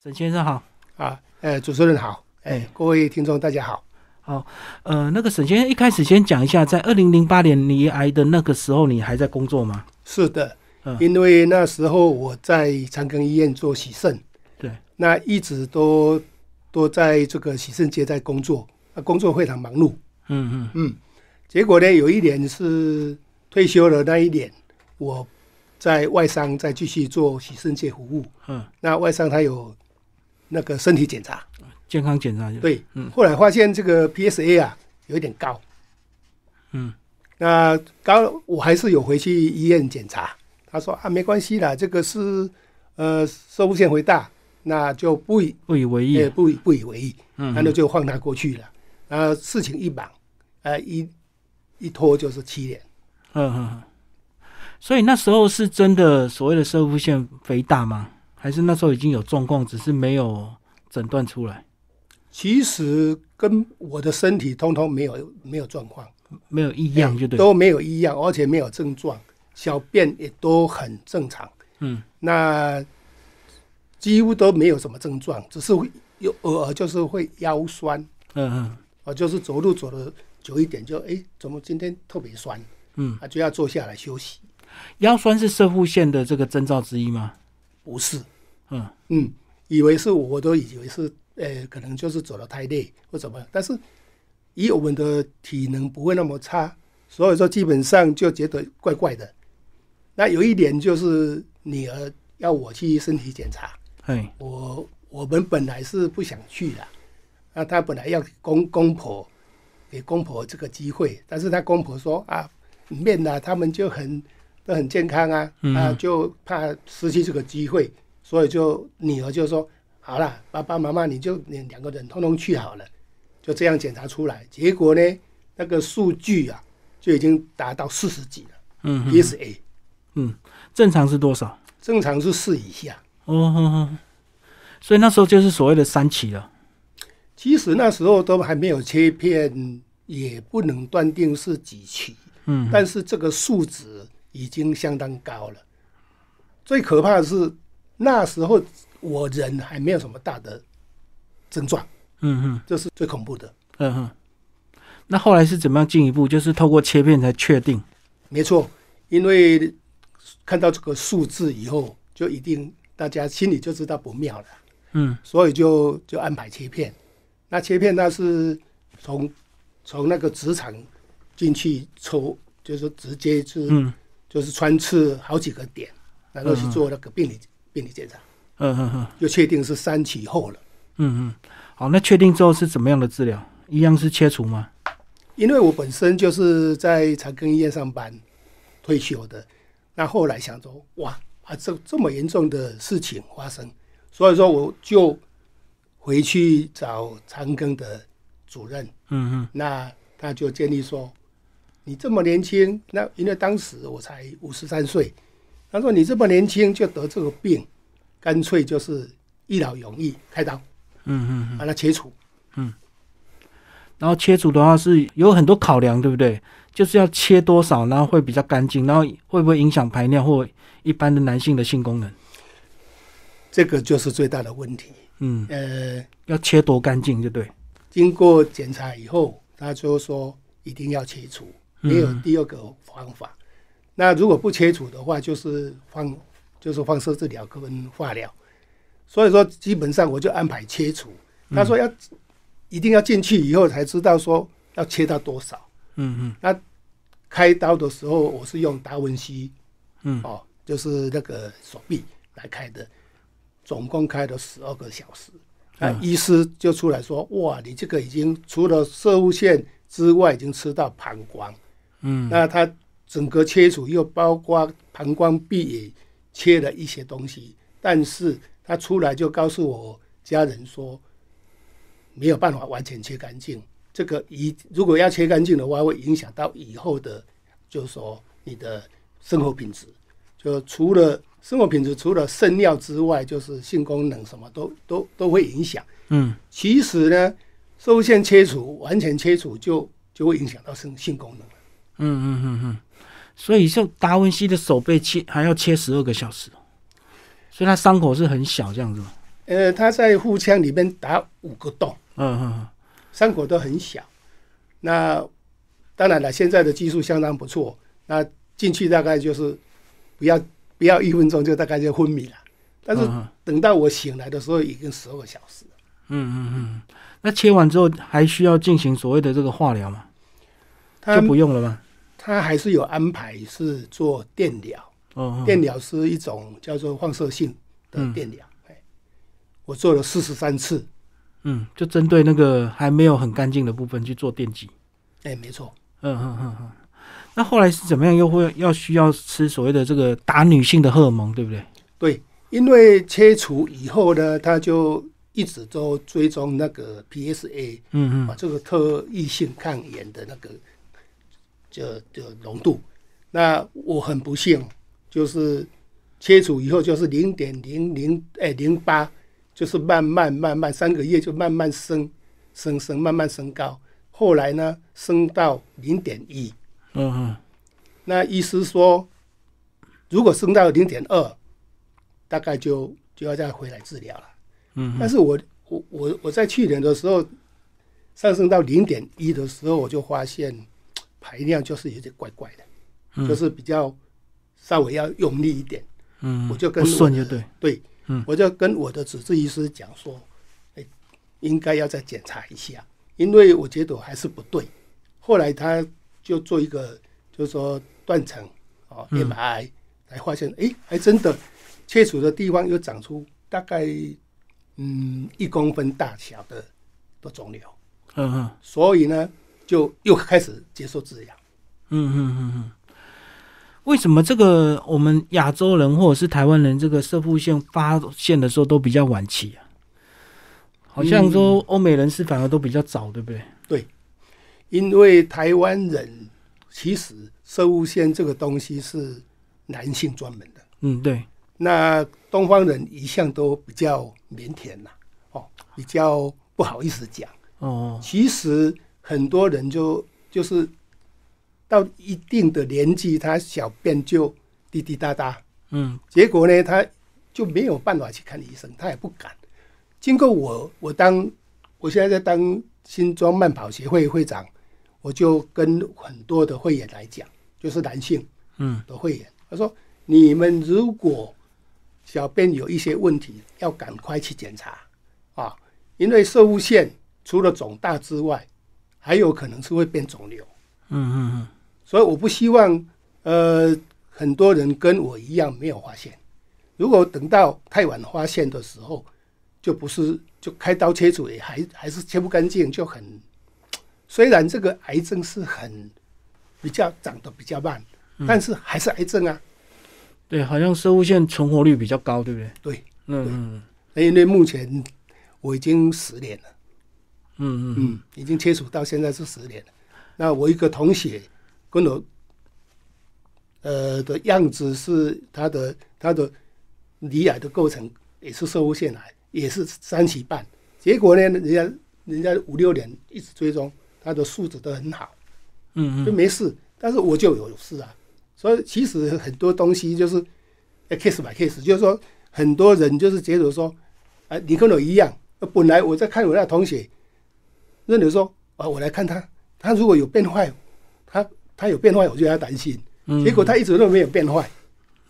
沈先生好，啊，呃，主持人好，哎哎，各位听众大家好。好呃，那个沈先生一开始先讲一下，在二零零八年你癌的那个时候，你还在工作吗？是的，嗯。因为那时候我在长庚医院做洗肾，对，那一直都都在这个洗肾街在工作，啊，工作非常忙碌，嗯嗯。嗯，结果呢，有一年是退休了那一年，我在外商再继续做洗肾界服务，嗯，那外商他有那个身体检查，健康检查就，对，嗯。后来发现这个 PSA 啊有一点高，嗯。那高我还是有回去医院检查，他说啊没关系啦，这个是呃射物腺肥大，那就不以不以为意，也不以不以为意，嗯。那就就放他过去了。然后事情一忙，呃一一拖就是七年，嗯嗯嗯，所以那时候是真的所谓的射物腺肥大吗？还是那时候已经有状况，只是没有诊断出来，其实跟我的身体通通没有没有状况，没有异样就对，都没有异样，而且没有症状，小便也都很正常。嗯那几乎都没有什么症状，只是会有偶尔就是会腰酸，嗯嗯啊，就是走路走的久一点就，哎，怎么今天特别酸嗯，啊？就要坐下来休息。腰酸是射护腺的这个征兆之一吗？不是，嗯。嗯，以为是我都以为是，呃，可能就是走的太累或怎么样，但是以我们的体能不会那么差，所以说基本上就觉得怪怪的。那有一点就是女儿要我去身体检查，嘿，我我们本来是不想去的，那她本来要公公婆给公婆这个机会，但是她公婆说啊，面呐、他们就很都很健康啊，嗯啊就怕失去这个机会，所以就女儿就说好了，爸爸妈妈你就你两个人通通去好了，就这样检查出来，结果呢那个数据啊就已经达到四十几了嗯哼，PSA 嗯，正常是多少？正常是四以下。哦所以那时候就是所谓的三期了。其实那时候都还没有切片，也不能断定是几期，嗯但是这个数值已经相当高了。最可怕的是那时候我人还没有什么大的症状，嗯哼这是最恐怖的。嗯哼。那后来是怎么样进一步？就是透过切片才确定。没错，因为看到这个数字以后，就一定大家心里就知道不妙了。嗯所以就就安排切片。那切片那是从从那个职场进去抽，就是说直接是、嗯就是穿刺好几个点，然后去做那个病理、病理检查，嗯嗯嗯就确定是三期后了。嗯嗯。好，那确定之后是怎么样的治疗？一样是切除吗？因为我本身就是在长庚医院上班退休的，那后来想说，哇啊，这这么严重的事情发生，所以说我就回去找长庚的主任，嗯嗯那他就建议说，你这么年轻，那因为当时我才五十三岁，他说你这么年轻就得这个病，干脆就是一劳永逸，开刀嗯嗯。把它切除。嗯然后切除的话是有很多考量，对不对？就是要切多少，然后会比较干净，然后会不会影响排尿或一般的男性的性功能？这个就是最大的问题。嗯，呃，要切多干净，就对。经过检查以后，他就说一定要切除，没有第二个方法。那如果不切除的话，就是放就是放射治疗跟化疗。所以说，基本上我就安排切除。他说要、一定要进去以后才知道说要切到多少。嗯嗯那开刀的时候，我是用达文西嗯哦，就是那个手臂来开的，总共开了十二个小时。那嗯医师就出来说：“哇，你这个已经除了射物线之外，已经吃到膀胱。嗯那他整个切除又包括膀胱壁也切了一些东西，但是他出来就告诉我家人说，没有办法完全切干净。这个一如果要切干净的话，会影响到以后的，就是说你的生活品质。就除了生活品质，除了肾尿之外，就是性功能什么都都都会影响。嗯其实呢，受限切除完全切除就就会影响到性性功能。嗯嗯嗯嗯。所以像达文西的手被切还要切十二个小时，所以他伤口是很小这样子吗？呃，他在腹腔里面打五个洞，嗯嗯伤口都很小。那当然了，现在的技术相当不错。那进去大概就是不要不要一分钟就大概就昏迷了。但是嗯等到我醒来的时候，已经十二个小时了。嗯嗯嗯。那切完之后还需要进行所谓的这个化疗吗？就不用了吗？他还是有安排是做电疗，哦，电疗是一种叫做放射性的电疗。哎，我做了四十三次。嗯，就针对那个还没有很干净的部分去做电击。哎，没错。嗯嗯嗯嗯。那后来是怎么样？又会要需要吃所谓的这个打女性的荷尔蒙，对不对？对，因为切除以后呢，他就一直都追踪那个 PSA 嗯，嗯把这个特异性抗炎的那个就就浓度。那我很不幸，就是切除以后就是零点零零哎零八，就是慢慢慢慢三个月就慢慢升升升，慢慢升高。后来呢，升到零点一。嗯嗯那医师说，如果升到零点二，大概就就要再回来治疗了。嗯但是我我我我在去年的时候上升到零点一的时候，我就发现排尿就是有点怪怪的，嗯就是比较稍微要用力一点。嗯，我就跟不顺我的就对。对，嗯我就跟我的主治医师讲说，哎，应该要再检查一下，因为我觉得我还是不对。后来他就做一个，就是说断层哦嗯，MRI，才发现，哎，还真的切除的地方又长出大概嗯一公分大小的的肿瘤，嗯嗯所以呢，就又开始接受治疗。嗯嗯嗯嗯。为什么这个我们亚洲人或者是台湾人这个射腹腺发现的时候都比较晚期啊？好像说欧美人士反而都比较早，对不对？因为台湾人其实射物线这个东西是男性专门的，嗯，对，那东方人一向都比较腼腆呐、哦，比较不好意思讲。哦，其实很多人就就是到一定的年纪，他小便就滴滴答答，嗯。结果呢，他就没有办法去看医生，他也不敢。经过我，我当我现在在当新庄慢跑协会会长，我就跟很多的会员来讲，就是男性嗯。的会员，他说：你们如果小便有一些问题，要赶快去检查。啊，因为射物线除了肿大之外，还有可能是会变肿瘤。嗯嗯嗯，所以我不希望呃很多人跟我一样没有发现。如果等到太晚发现的时候，就不是就开刀切除也还还是切不干净，就很虽然这个癌症是很比较长得比较慢，但是还是癌症啊。对，好像生物线存活率比较高，对不对？对，嗯嗯因为目前我已经十年了，嗯嗯嗯，已经切除到现在是十年了。那我一个同学跟我呃的样子是他的他的离癌的构成也是射物腺癌，也是三期半。结果呢，人家人家五六年一直追踪，他的素质都很好，嗯嗯就没事。但是我就有事啊，所以其实很多东西就是呃 case by case，就是说很多人就是觉得说，啊，你跟我一样，呃本来我在看我那同学，认为说啊，我来看他，他如果有变坏，他他有变坏，我就要担心。嗯，结果他一直都没有变坏，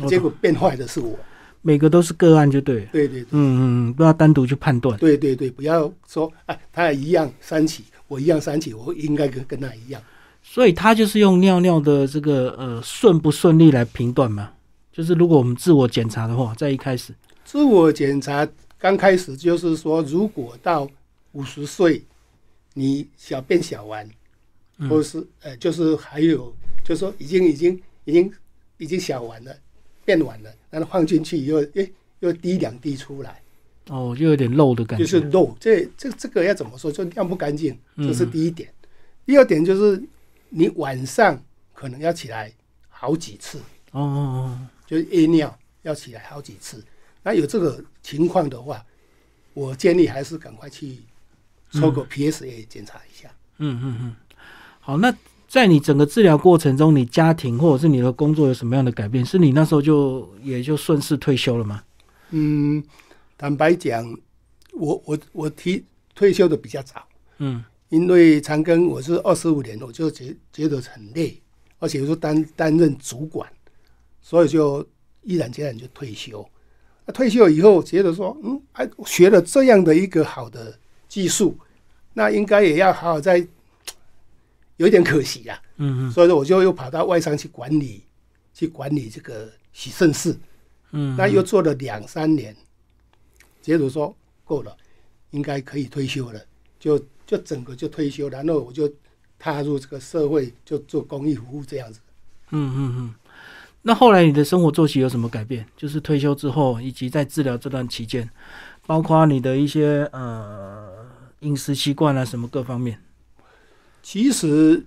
我结果变坏的是我。每个都是个案，就对了。对对对嗯嗯嗯，不要单独去判断。对对对，不要说啊，他一样三起，我一样三起，我应该跟跟他一样。所以他就是用尿尿的这个呃顺不顺利来评断嘛。就是如果我们自我检查的话，在一开始，自我检查刚开始就是说，如果到五十岁，你小便小完，嗯或是呃，就是还有，就是说已经已经已经已经小完了，变完了，然后放进去以后，诶，又滴两滴出来，哦，就有点漏的感觉。就是漏。这这这个要怎么说？就尿不干净，嗯这是第一点。第二点就是你晚上可能要起来好几次，哦哦就是夜尿要起来好几次。那有这个情况的话，我建议还是赶快去抽个 PSA 检查一下。嗯嗯嗯。好，那在你整个治疗过程中，你家庭或者是你的工作有什么样的改变？是你那时候就也就顺势退休了吗？嗯，坦白讲，我我我提退休的比较早，嗯因为长庚我是二十五年，我就觉觉得很累，而且是担担任主管，所以就毅然决然就退休。那退休以后觉得说，嗯，还，学了这样的一个好的技术，那应该也要好好在，有一点可惜啊。嗯嗯所以说我就又跑到外商去管理，去管理这个喜盛世，嗯，那又做了两三年，结果说够了，应该可以退休了，就就整个就退休，然后我就踏入这个社会，就做公益服务这样子。嗯嗯嗯。那后来你的生活作息有什么改变？就是退休之后，以及在治疗这段期间，包括你的一些呃饮食习惯啊，什么各方面。其实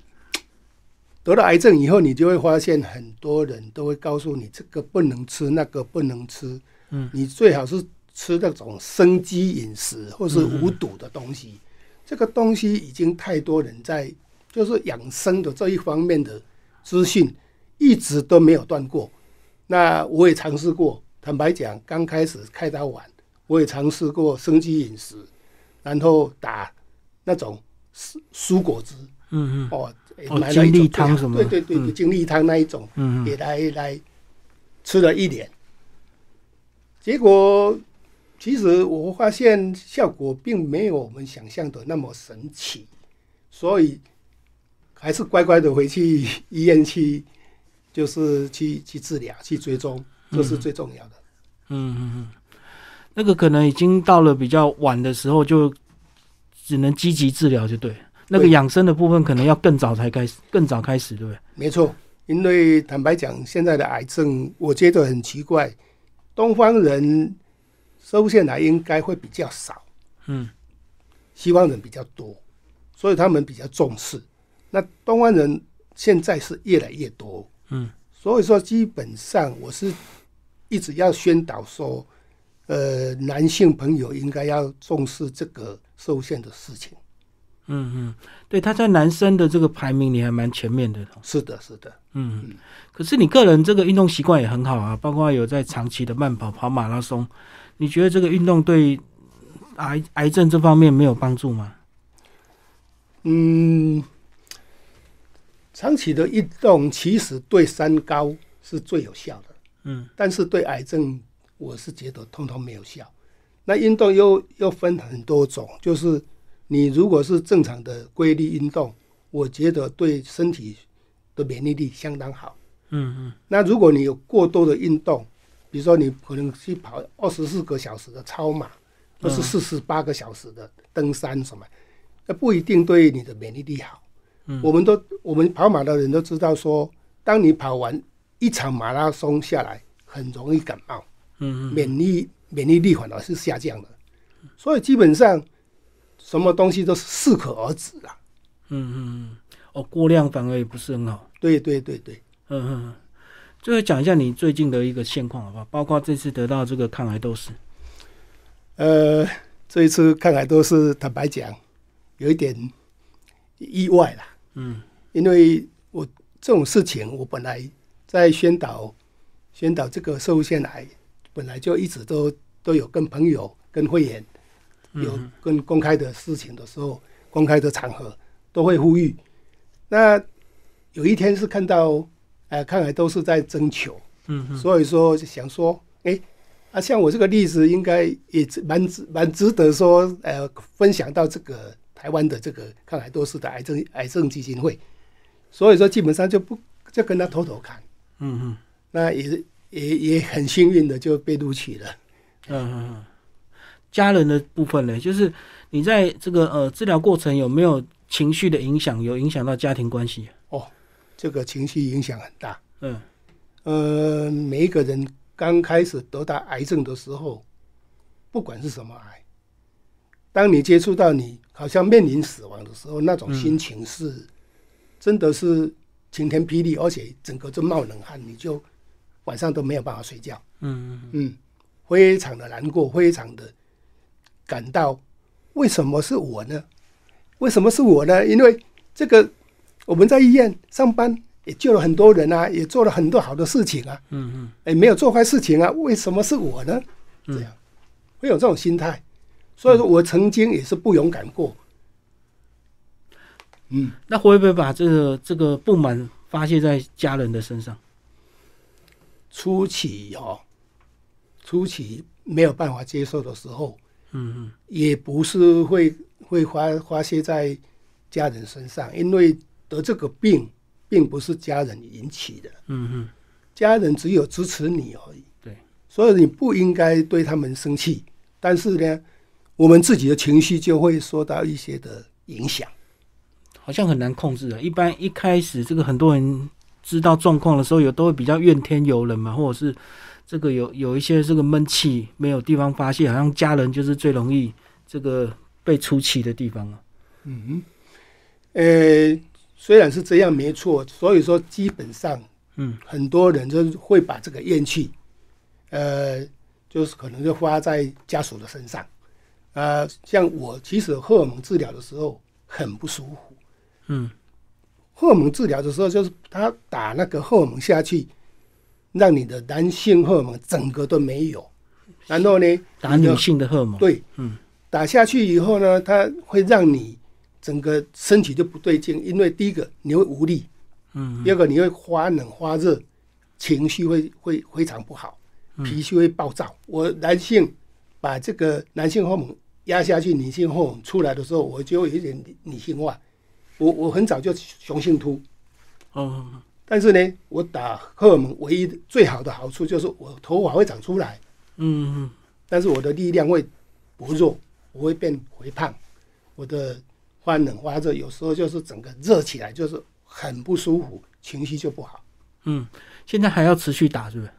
得了癌症以后，你就会发现很多人都会告诉你这个不能吃，那个不能吃。嗯，你最好是吃那种生机饮食或是无毒的东西。这个东西已经太多人在就是养生的这一方面的资讯一直都没有断过。那我也尝试过，坦白讲，刚开始开刀完，我也尝试过生机饮食，然后打那种蔬蔬果汁。嗯嗯。哦，哦买了一种汤什么对对对精力汤那一种，嗯也来来吃了一年，结果其实我发现效果并没有我们想象的那么神奇，所以还是乖乖的回去医院去，就是去去治疗、去追踪，这是最重要的。嗯嗯嗯，那个可能已经到了比较晚的时候，就只能积极治疗，就对。那个对养生的部分可能要更早才开始，更早开始，对不对？没错，因为坦白讲，现在的癌症我觉得很奇怪，东方人收腺癌应该会比较少，嗯西方人比较多，所以他们比较重视。那东方人现在是越来越多，嗯所以说基本上我是一直要宣导说，呃，男性朋友应该要重视这个受限的事情。嗯嗯，对，他在男生的这个排名你还蛮前面的。是的，是的，嗯，可是你个人这个运动习惯也很好啊，包括有在长期的慢跑、跑马拉松。你觉得这个运动对癌癌症这方面没有帮助吗？嗯，长期的运动其实对三高是最有效的，嗯但是对癌症我是觉得通通没有效。那运动又又分很多种，就是你如果是正常的规律运动，我觉得对身体的免疫力相当好。嗯嗯那如果你有过多的运动，比如说你可能去跑二十四个小时的超马，或是四十八个小时的登山什么，那不一定对你的免疫力好。嗯我们都我们跑马的人都知道说，当你跑完一场马拉松下来，很容易感冒，嗯嗯免疫免疫力反而是下降的。所以基本上什么东西都是适可而止啊。嗯嗯嗯，哦，过量反而也不是很好。对对对对。嗯嗯嗯，最后讲一下你最近的一个现况好不好？包括这次得到这个抗癌都是。呃，这一次抗癌都是坦白讲，有一点意外啦。嗯因为我这种事情，我本来在宣导宣导这个瘦腺癌，本来就一直都都有跟朋友、跟会员有嗯跟公开的事情的时候，公开的场合都会呼吁。那有一天是看到，呃，看来都是在征求，嗯嗯所以说想说，哎、啊，像我这个例子，应该也值蛮值蛮值得说，呃，分享到这个台湾的这个抗癌都是的癌症癌症基金会，所以说基本上就不就跟他偷偷看，嗯嗯那也也也很幸运的就被录取了。嗯嗯嗯，家人的部分呢，就是你在这个呃治疗过程有没有情绪的影响，有影响到家庭关系？哦这个情绪影响很大。嗯呃，每一个人刚开始得到癌症的时候，不管是什么癌，当你接触到你好像面临死亡的时候，那种心情是、真的是晴天霹雳，而且整个就冒冷汗，你就晚上都没有办法睡觉。嗯嗯，非常的难过，非常的感到为什么是我呢？为什么是我呢？因为这个我们在医院上班也救了很多人啊，也做了很多好的事情啊，嗯嗯哎，没有做坏事情啊，为什么是我呢？这样，会有这种心态。所以说我曾经也是不勇敢过。嗯，那会不会把这个这个不满发泄在家人的身上？初期哦，初期没有办法接受的时候，嗯嗯也不是会会发发泄在家人身上，因为得这个病并不是家人引起的，嗯嗯，家人只有支持你而已。对，所以你不应该对他们生气，但是呢，我们自己的情绪就会受到一些的影响。好像很难控制啊。一般一开始这个很多人知道状况的时候，有都会比较怨天尤人嘛，或者是这个有有一些这个闷气没有地方发泄，好像家人就是最容易这个被出气的地方啊。嗯，呃，虽然是这样没错，所以说基本上嗯很多人就是会把这个怨气，呃，就是可能就花在家属的身上。呃，像我其实荷尔蒙治疗的时候很不舒服。嗯荷尔蒙治疗的时候，就是他打那个荷尔蒙下去，让你的男性荷尔蒙整个都没有。然后呢，打女性的荷尔蒙，对，嗯，打下去以后呢，它会让你整个身体就不对劲，因为第一个你会无力，嗯。第二个你会发冷发热，情绪会会非常不好，脾气会暴躁。我男性把这个男性荷尔蒙压下去，女性荷尔蒙出来的时候，我就有一点女性化。我我很早就雄性秃，哦，但是呢，我打荷尔蒙唯一的最好的好处就是我头发会长出来，嗯。嗯但是我的力量会薄弱，我会变肥胖，我的发冷发热，有时候就是整个热起来，就是很不舒服，情绪就不好。嗯，现在还要持续打是不是？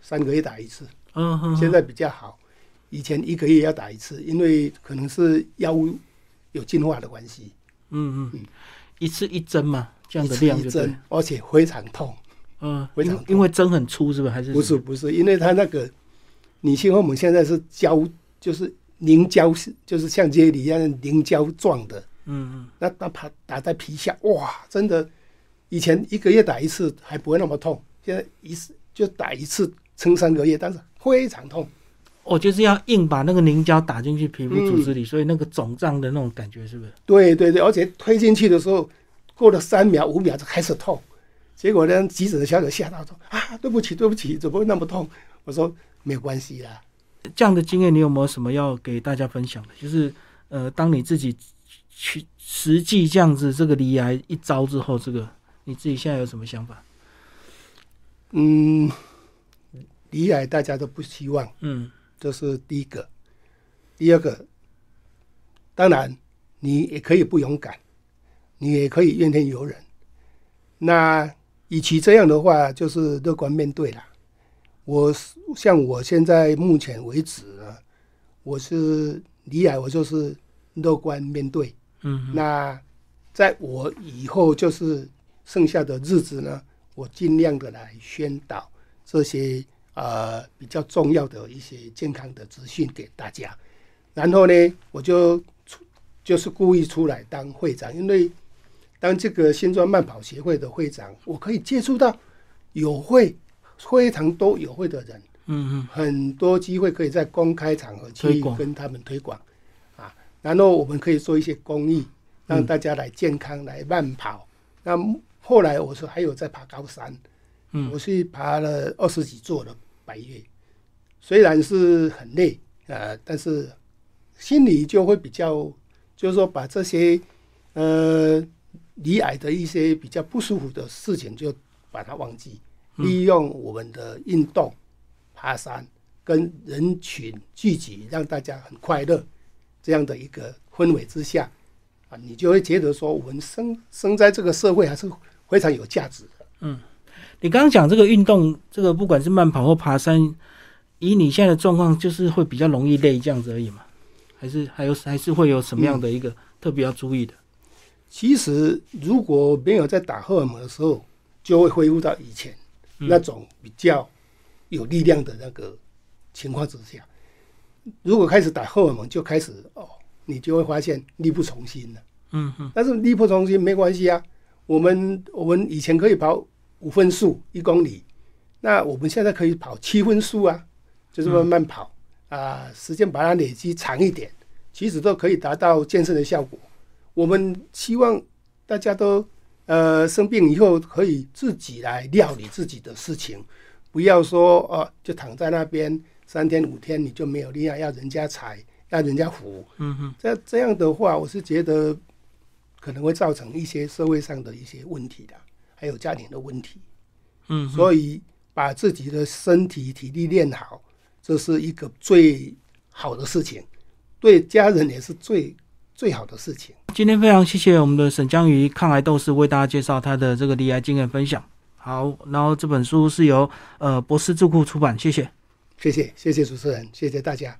三个月打一次，嗯哼，现在比较好，以前一个月要打一次，因为可能是药物有进化的关系，嗯嗯，一次一针嘛，这样的一次一量就针，，而且非常痛。嗯，非常因因为针很粗是吧？还是不是不是，因为它那个女性荷尔蒙现在是胶，就是凝胶，就是像啫喱一样的凝胶状的。嗯嗯那那打打在皮下，哇，真的，以前一个月打一次还不会那么痛，现在一次就打一次撑三个月，但是非常痛。哦，就是要硬把那个凝胶打进去皮肤组嗯织里，所以那个肿胀的那种感觉是不是？对对对，而且推进去的时候，过了三秒五秒就开始痛，结果呢，急诊的小姐吓到说啊，对不起对不起，怎么会那么痛？我说没有关系啦，这样的经验，你有没有什么要给大家分享的？就是呃，当你自己去实际这样子这个离癌一招之后，这个你自己现在有什么想法？嗯，离癌大家都不希望。嗯这是第一个。第二个，当然你也可以不勇敢，你也可以怨天尤人。那与其这样的话，就是乐观面对啦。我是像我现在目前为止呢，我是离癌，我就是乐观面对。嗯那在我以后就是剩下的日子呢，我尽量的来宣导这些呃比较重要的一些健康的资讯给大家。然后呢，我就出就是故意出来当会长，因为当这个新庄慢跑协会的会长，我可以接触到有会非常多有会的人，嗯嗯。很多机会可以在公开场合去跟他们推广啊，然后我们可以做一些公益，让大家来健康、来慢跑。那后来我说还有在爬高山，嗯。我去爬了二十几座的百岳，虽然是很累呃，但是心里就会比较，就是说把这些呃离癌的一些比较不舒服的事情就把它忘记，利用我们的运动、爬山跟人群聚集，让大家很快乐这样的一个氛围之下啊，你就会觉得说我们生生在这个社会还是非常有价值的。你刚刚讲这个运动，这个不管是慢跑或爬山，以你现在的状况，就是会比较容易累这样子而已嘛？还是还有还是会有什么样的一个特别要注意的？其实如果没有在打荷尔蒙的时候，就会恢复到以前那种比较有力量的那个情况之下。如果开始打荷尔蒙，就开始哦，你就会发现力不从心了。嗯哼但是力不从心没关系啊，我们我们以前可以跑五分速一公里，那我们现在可以跑七分速啊，就是慢慢跑，啊、时间把它累积长一点，其实都可以达到健身的效果。我们希望大家都呃生病以后可以自己来料理自己的事情，不要说哦、就躺在那边三天五天你就没有力量，要人家踩，要人家扶。嗯哼，这这样的话，我是觉得可能会造成一些社会上的一些问题的，还有家庭的问题。嗯，所以把自己的身体体力练好，这是一个最好的事情，对家人也是最最好的事情。今天非常谢谢我们的沈江瑜抗癌斗士为大家介绍他的这个离癌经验分享。好，然后这本书是由呃博士智库出版，谢谢。谢谢，谢谢主持人，谢谢大家。